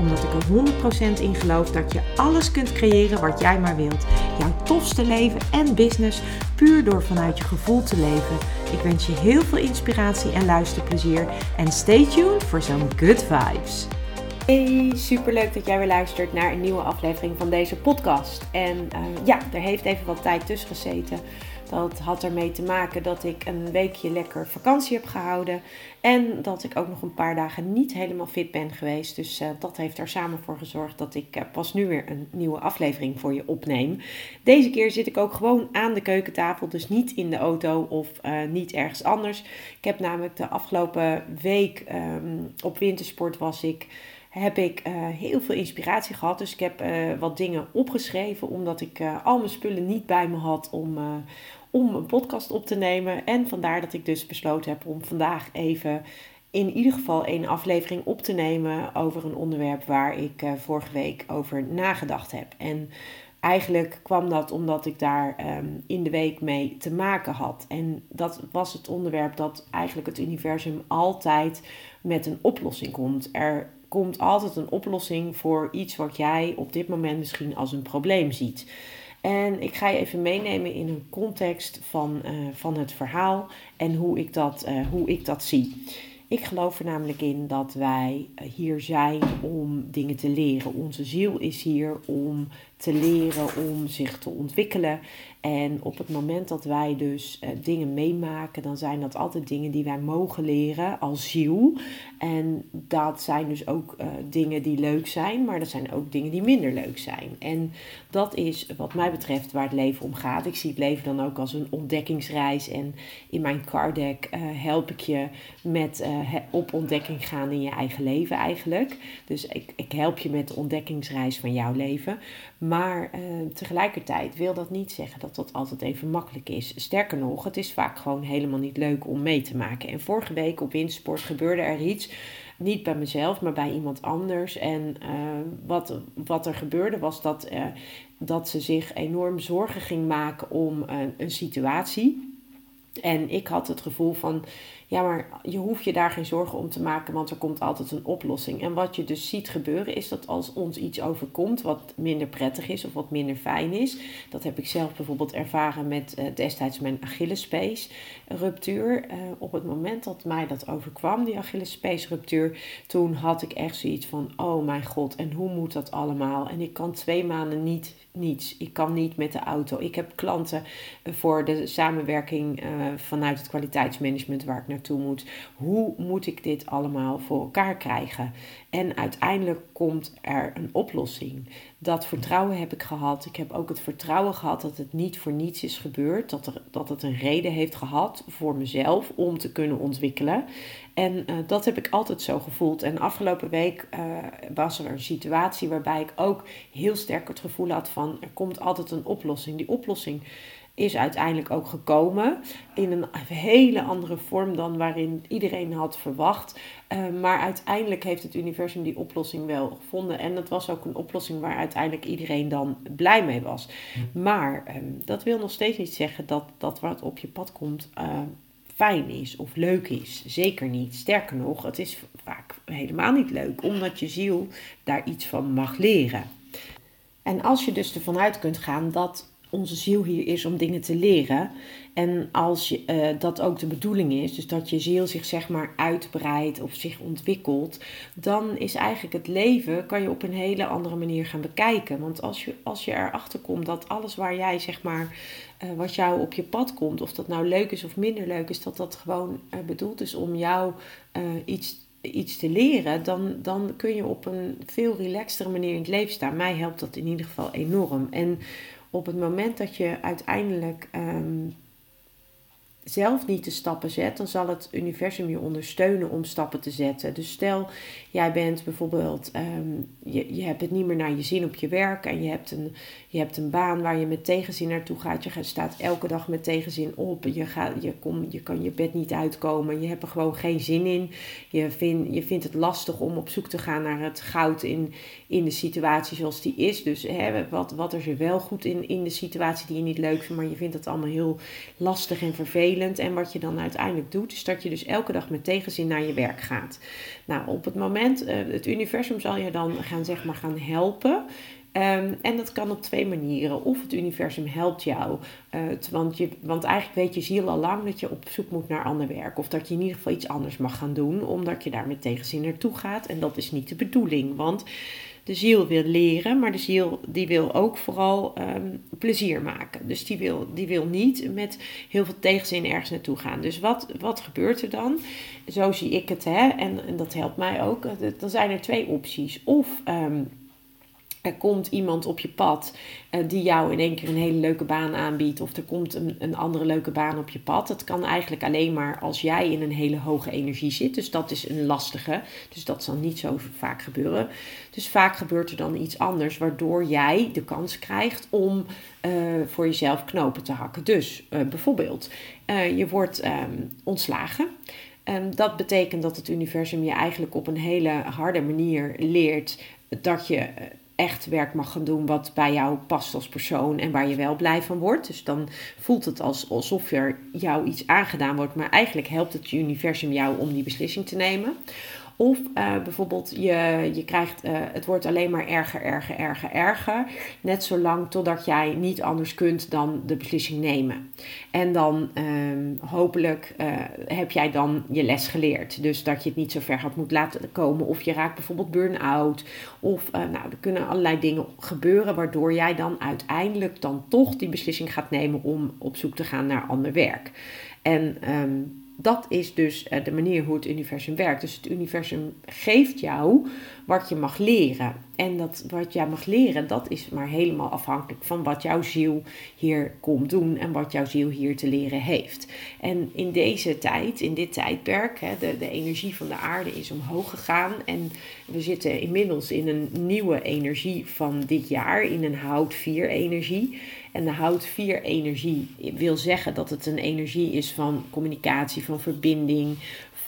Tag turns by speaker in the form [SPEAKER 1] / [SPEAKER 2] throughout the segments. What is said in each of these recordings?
[SPEAKER 1] Omdat ik er 100% in geloof dat je alles kunt creëren wat jij maar wilt. Jouw tofste leven en business puur door vanuit je gevoel te leven. Ik wens je heel veel inspiratie en luisterplezier. En stay tuned voor zo'n good vibes. Hey, superleuk dat jij weer luistert naar een nieuwe aflevering van deze podcast. En uh, ja, er heeft even wat tijd tussen gezeten. Dat had ermee te maken dat ik een weekje lekker vakantie heb gehouden. En dat ik ook nog een paar dagen niet helemaal fit ben geweest. Dus uh, dat heeft er samen voor gezorgd dat ik uh, pas nu weer een nieuwe aflevering voor je opneem. Deze keer zit ik ook gewoon aan de keukentafel. Dus niet in de auto of uh, niet ergens anders. Ik heb namelijk de afgelopen week um, op wintersport was ik heb ik heel veel inspiratie gehad. Dus ik heb wat dingen opgeschreven, omdat ik al mijn spullen niet bij me had om, om een podcast op te nemen. En vandaar dat ik dus besloten heb om vandaag even in ieder geval een aflevering op te nemen over een onderwerp waar ik vorige week over nagedacht heb. En eigenlijk kwam dat omdat ik daar um, in de week mee te maken had. En dat was het onderwerp dat eigenlijk het universum altijd met een oplossing komt. Er komt altijd een oplossing voor iets wat jij op dit moment misschien als een probleem ziet. En ik ga je even meenemen in een context van, uh, van het verhaal en hoe ik, dat, uh, hoe ik dat zie. Ik geloof er namelijk in dat wij hier zijn om dingen te leren. Onze ziel is hier om te leren, om zich te ontwikkelen. En op het moment dat wij dus uh, dingen meemaken, dan zijn dat altijd dingen die wij mogen leren als ziel. En dat zijn dus ook uh, dingen die leuk zijn, maar dat zijn ook dingen die minder leuk zijn. En dat is wat mij betreft waar het leven om gaat. Ik zie het leven dan ook als een ontdekkingsreis. En in mijn card deck uh, help ik je met op ontdekking gaan in je eigen leven eigenlijk. Dus ik, ik help je met de ontdekkingsreis van jouw leven. Maar tegelijkertijd wil dat niet zeggen dat dat altijd even makkelijk is. Sterker nog, het is vaak gewoon helemaal niet leuk om mee te maken. En vorige week op Windsport gebeurde er iets. Niet bij mezelf, maar bij iemand anders. En uh, wat, wat er gebeurde was dat, uh, dat ze zich enorm zorgen ging maken om uh, een situatie. En ik had het gevoel van, ja, maar je hoeft je daar geen zorgen om te maken, want er komt altijd een oplossing. En wat je dus ziet gebeuren is dat als ons iets overkomt wat minder prettig is of wat minder fijn is. Dat heb ik zelf bijvoorbeeld ervaren met uh, destijds mijn Achillespees ruptuur. Uh, op het moment dat mij dat overkwam, die Achillespees ruptuur, toen had ik echt zoiets van, oh mijn god, en hoe moet dat allemaal? En ik kan twee maanden niet niets. Ik kan niet met de auto. Ik heb klanten voor de samenwerking vanuit het kwaliteitsmanagement waar ik naartoe moet. Hoe moet ik dit allemaal voor elkaar krijgen? En uiteindelijk komt er een oplossing. Dat vertrouwen heb ik gehad. Ik heb ook het vertrouwen gehad dat het niet voor niets is gebeurd. Dat, er, dat het een reden heeft gehad voor mezelf om te kunnen ontwikkelen. En uh, dat heb ik altijd zo gevoeld. En afgelopen week uh, was er een situatie waarbij ik ook heel sterk het gevoel had van er komt altijd een oplossing. Die oplossing is uiteindelijk ook gekomen in een hele andere vorm dan waarin iedereen had verwacht. Uh, maar uiteindelijk heeft het universum die oplossing wel gevonden. En dat was ook een oplossing waar uiteindelijk iedereen dan blij mee was. Maar um, dat wil nog steeds niet zeggen dat, dat wat op je pad komt. Uh, fijn is of leuk is. Zeker niet. Sterker nog, het is vaak helemaal niet leuk, omdat je ziel daar iets van mag leren. En als je dus ervan uit kunt gaan dat onze ziel hier is om dingen te leren. En als je, uh, dat ook de bedoeling is, dus dat je ziel zich zeg maar uitbreidt of zich ontwikkelt, dan is eigenlijk het leven, kan je op een hele andere manier gaan bekijken. Want als je, als je erachter komt dat alles waar jij zeg maar, uh, wat jou op je pad komt, of dat nou leuk is of minder leuk is, dat dat gewoon uh, bedoeld is om jou iets iets te leren, dan, dan kun je op een veel relaxtere manier in het leven staan. Mij helpt dat in ieder geval enorm. En op het moment dat je uiteindelijk um, zelf niet de stappen zet, dan zal het universum je ondersteunen om stappen te zetten. Dus stel, jij bent bijvoorbeeld, ehm, je, je hebt het niet meer naar je zin op je werk en je hebt, een, je hebt een baan waar je met tegenzin naartoe gaat. Je staat elke dag met tegenzin op. Je, gaat, je, kom, je kan je bed niet uitkomen. Je hebt er gewoon geen zin in. Je, vind, je vindt het lastig om op zoek te gaan naar het goud in, in de situatie zoals die is. Dus hè, wat, wat is er wel goed in, in de situatie die je niet leuk vindt, maar je vindt het allemaal heel lastig en vervelend. En wat je dan uiteindelijk doet, is dat je dus elke dag met tegenzin naar je werk gaat. Nou, op het moment, uh, het universum zal je dan gaan, zeg maar, gaan helpen. Um, en dat kan op twee manieren. Of het universum helpt jou. Uh, want, je, want eigenlijk weet je ziel al lang dat je op zoek moet naar ander werk. Of dat je in ieder geval iets anders mag gaan doen. Omdat je daar met tegenzin naartoe gaat. En dat is niet de bedoeling. Want de ziel wil leren, maar de ziel die wil ook vooral um, plezier maken. Dus die wil, die wil niet met heel veel tegenzin ergens naartoe gaan. Dus wat, wat gebeurt er dan? Zo zie ik het, hè? En, dat helpt mij ook. Dan zijn er twee opties. Of um, er komt iemand op je pad uh, die jou in één keer een hele leuke baan aanbiedt. Of er komt een, een andere leuke baan op je pad. Het kan eigenlijk alleen maar als jij in een hele hoge energie zit. Dus dat is een lastige. Dus dat zal niet zo vaak gebeuren. Dus vaak gebeurt er dan iets anders. Waardoor jij de kans krijgt om uh, voor jezelf knopen te hakken. Dus uh, bijvoorbeeld, je wordt um, ontslagen. Um, dat betekent dat het universum je eigenlijk op een hele harde manier leert dat je echt werk mag gaan doen wat bij jou past als persoon en waar je wel blij van wordt. Dus dan voelt het als, alsof er jou iets aangedaan wordt, maar eigenlijk helpt het universum jou om die beslissing te nemen. Of uh, bijvoorbeeld je, je krijgt, uh, het wordt alleen maar erger, erger, erger, erger. Net zolang totdat jij niet anders kunt dan de beslissing nemen. En dan um, hopelijk uh, heb jij dan je les geleerd. Dus dat je het niet zo ver gaat moet laten komen. Of je raakt bijvoorbeeld burn-out. Of nou, er kunnen allerlei dingen gebeuren waardoor jij dan uiteindelijk dan toch die beslissing gaat nemen om op zoek te gaan naar ander werk. En um, dat is dus eh, de manier hoe het universum werkt. Dus het universum geeft jou wat je mag leren. En dat wat jij mag leren, dat is maar helemaal afhankelijk van wat jouw ziel hier komt doen en wat jouw ziel hier te leren heeft. En in deze tijd, in dit tijdperk, hè, de, de energie van de aarde is omhoog gegaan. En we zitten inmiddels in een nieuwe energie van dit jaar, in een hout 4 energie. En de hout 4 energie wil zeggen dat het een energie is van communicatie, van verbinding,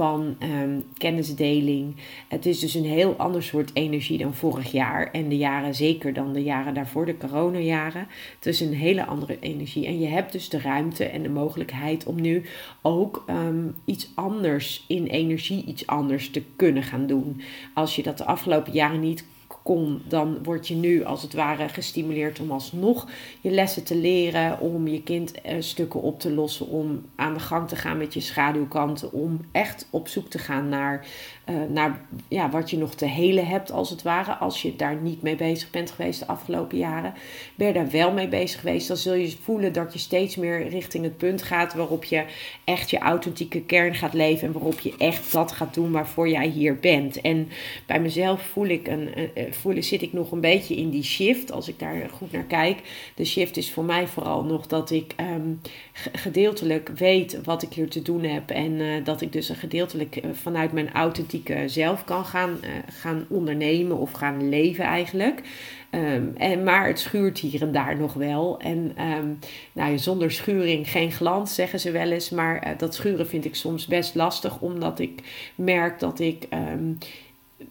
[SPEAKER 1] van um, kennisdeling. Het is dus een heel ander soort energie dan vorig jaar en de jaren, zeker dan de jaren daarvoor, de coronajaren. Het is een hele andere energie. En je hebt dus de ruimte en de mogelijkheid om nu ook um, iets anders in energie, iets anders te kunnen gaan doen. Als je dat de afgelopen jaren niet kon, dan word je nu als het ware gestimuleerd om alsnog je lessen te leren, om je kind eh, stukken op te lossen, om aan de gang te gaan met je schaduwkanten, om echt op zoek te gaan naar, uh, naar ja, wat je nog te helen hebt als het ware. Als je daar niet mee bezig bent geweest de afgelopen jaren, ben je daar wel mee bezig geweest, dan zul je voelen dat je steeds meer richting het punt gaat waarop je echt je authentieke kern gaat leven en waarop je echt dat gaat doen waarvoor jij hier bent. En bij mezelf voel ik een voelen, zit ik nog een beetje in die shift. Als ik daar goed naar kijk. De shift is voor mij vooral nog dat ik um, gedeeltelijk weet wat ik hier te doen heb. En uh, dat ik dus een gedeeltelijk uh, vanuit mijn authentieke zelf kan gaan, uh, gaan ondernemen of gaan leven eigenlijk. Um, en, maar het schuurt hier en daar nog wel. En um, nou, zonder schuring geen glans, zeggen ze wel eens. Maar dat schuren vind ik soms best lastig, omdat ik merk dat ik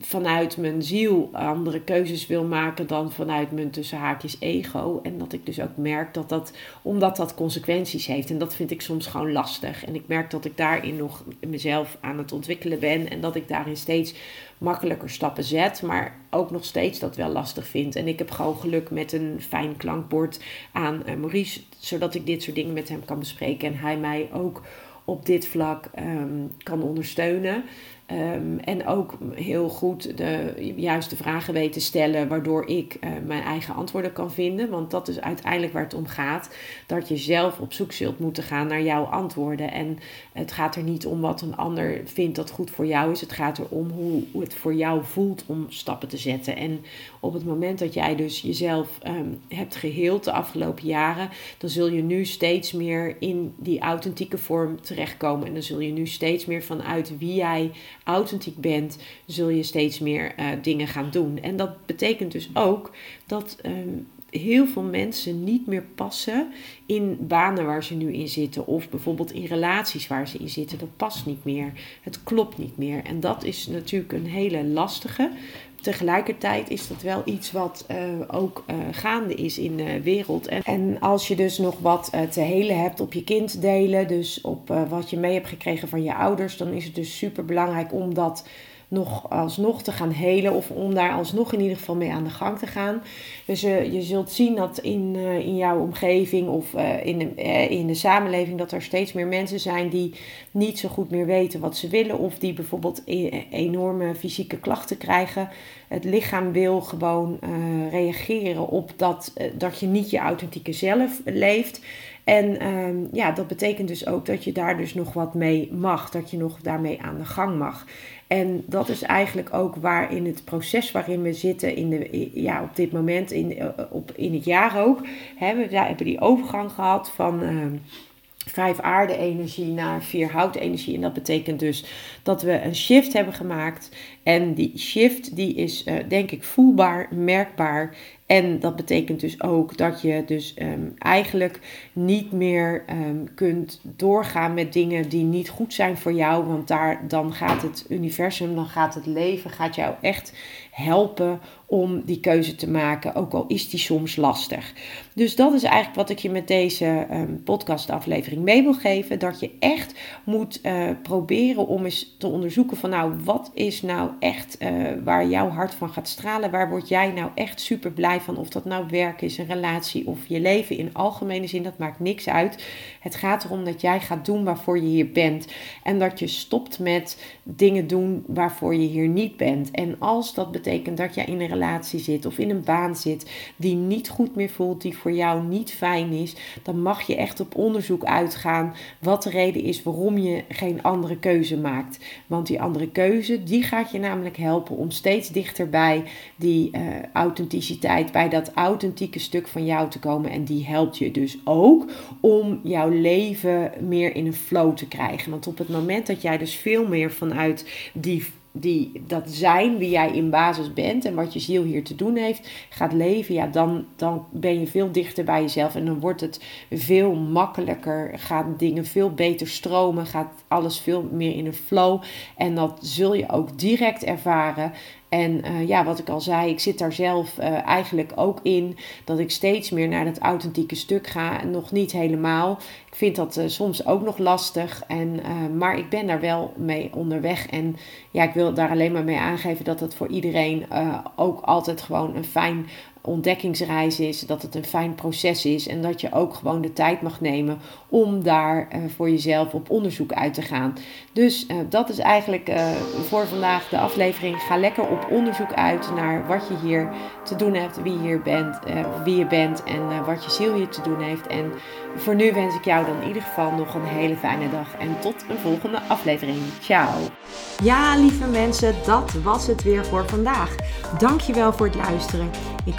[SPEAKER 1] vanuit mijn ziel andere keuzes wil maken dan vanuit mijn tussen haakjes ego. En dat ik dus ook merk dat dat, omdat dat consequenties heeft. En dat vind ik soms gewoon lastig. En ik merk dat ik daarin nog mezelf aan het ontwikkelen ben. En dat ik daarin steeds makkelijker stappen zet. Maar ook nog steeds dat wel lastig vind. En ik heb gewoon geluk met een fijn klankbord aan uh, Maurice. Zodat ik dit soort dingen met hem kan bespreken. En hij mij ook op dit vlak um, kan ondersteunen. Ehm, en ook heel goed de juiste vragen weten stellen, waardoor ik uh, mijn eigen antwoorden kan vinden. Want dat is uiteindelijk waar het om gaat. Dat je zelf op zoek zult moeten gaan naar jouw antwoorden. En het gaat er niet om wat een ander vindt dat goed voor jou is. Het gaat erom hoe, hoe het voor jou voelt om stappen te zetten. En op het moment dat jij dus jezelf um, hebt geheeld de afgelopen jaren, dan zul je nu steeds meer in die authentieke vorm terechtkomen. En dan zul je nu steeds meer vanuit wie jij authentiek bent, zul je steeds meer uh, dingen gaan doen. En dat betekent dus ook dat um, heel veel mensen niet meer passen in banen waar ze nu in zitten. Of bijvoorbeeld in relaties waar ze in zitten. Dat past niet meer. Het klopt niet meer. En dat is natuurlijk een hele lastige. Tegelijkertijd is dat wel iets wat uh, ook uh, gaande is in de wereld. En, en als je dus nog wat uh, te helen hebt op je kind delen, dus op wat je mee hebt gekregen van je ouders, dan is het dus super belangrijk om dat nog alsnog te gaan helen of om daar alsnog in ieder geval mee aan de gang te gaan. Dus uh, je zult zien dat in, uh, in jouw omgeving of uh, in, de, in de samenleving dat er steeds meer mensen zijn die niet zo goed meer weten wat ze willen of die bijvoorbeeld e enorme fysieke klachten krijgen. Het lichaam wil gewoon reageren op dat, dat je niet je authentieke zelf leeft. En um, ja, dat betekent dus ook dat je daar dus nog wat mee mag, dat je nog daarmee aan de gang mag. En dat is eigenlijk ook waar in het proces waarin we zitten in de, ja, op dit moment, in, eh, op, in het jaar ook. Hè, we hebben die overgang gehad van uh, vijf aarde-energie naar vier hout-energie. En dat betekent dus dat we een shift hebben gemaakt. En die shift die is uh, denk ik voelbaar, merkbaar. En dat betekent dus ook dat je dus um, eigenlijk niet meer um, kunt doorgaan met dingen die niet goed zijn voor jou. Want daar, dan gaat het universum, dan gaat het leven, gaat jou echt helpen om die keuze te maken, ook al is die soms lastig. Dus dat is eigenlijk wat ik je met deze um, podcastaflevering mee wil geven. Dat je echt moet uh, proberen om eens te onderzoeken van nou, wat is nou echt uh, waar jouw hart van gaat stralen? Waar word jij nou echt super blij van? Of dat nou werk is, een relatie of je leven in algemene zin, dat maakt niks uit. Het gaat erom dat jij gaat doen waarvoor je hier bent. En dat je stopt met dingen doen waarvoor je hier niet bent. En als dat betekent dat jij in een relatie zit of in een baan zit die niet goed meer voelt, die voor jou niet fijn is, dan mag je echt op onderzoek uitgaan wat de reden is waarom je geen andere keuze maakt. Want die andere keuze, die gaat je namelijk helpen om steeds dichter bij die uh, authenticiteit, bij dat authentieke stuk van jou te komen. En die helpt je dus ook om jouw leven meer in een flow te krijgen. Want op het moment dat jij dus veel meer vanuit die die, dat zijn wie jij in basis bent en wat je ziel hier te doen heeft, gaat leven, ja, dan, dan ben je veel dichter bij jezelf en dan wordt het veel makkelijker, gaan dingen veel beter stromen, gaat alles veel meer in een flow en dat zul je ook direct ervaren. En uh, ja, wat ik al zei, ik zit daar zelf uh, eigenlijk ook in dat ik steeds meer naar dat authentieke stuk ga. En nog niet helemaal. Ik vind dat uh, soms ook nog lastig. En, maar ik ben daar wel mee onderweg. En ja, ik wil daar alleen maar mee aangeven dat het voor iedereen ook altijd gewoon een fijn ontdekkingsreis is, dat het een fijn proces is en dat je ook gewoon de tijd mag nemen om daar uh, voor jezelf op onderzoek uit te gaan. Dus uh, dat is eigenlijk uh, voor vandaag de aflevering. Ga lekker op onderzoek uit naar wat je hier te doen hebt, wie, hier bent, wie je bent en wat je ziel hier te doen heeft. En voor nu wens ik jou dan in ieder geval nog een hele fijne dag en tot een volgende aflevering. Ciao! Ja, lieve mensen, dat was het weer voor vandaag. Dankjewel voor het luisteren. Ik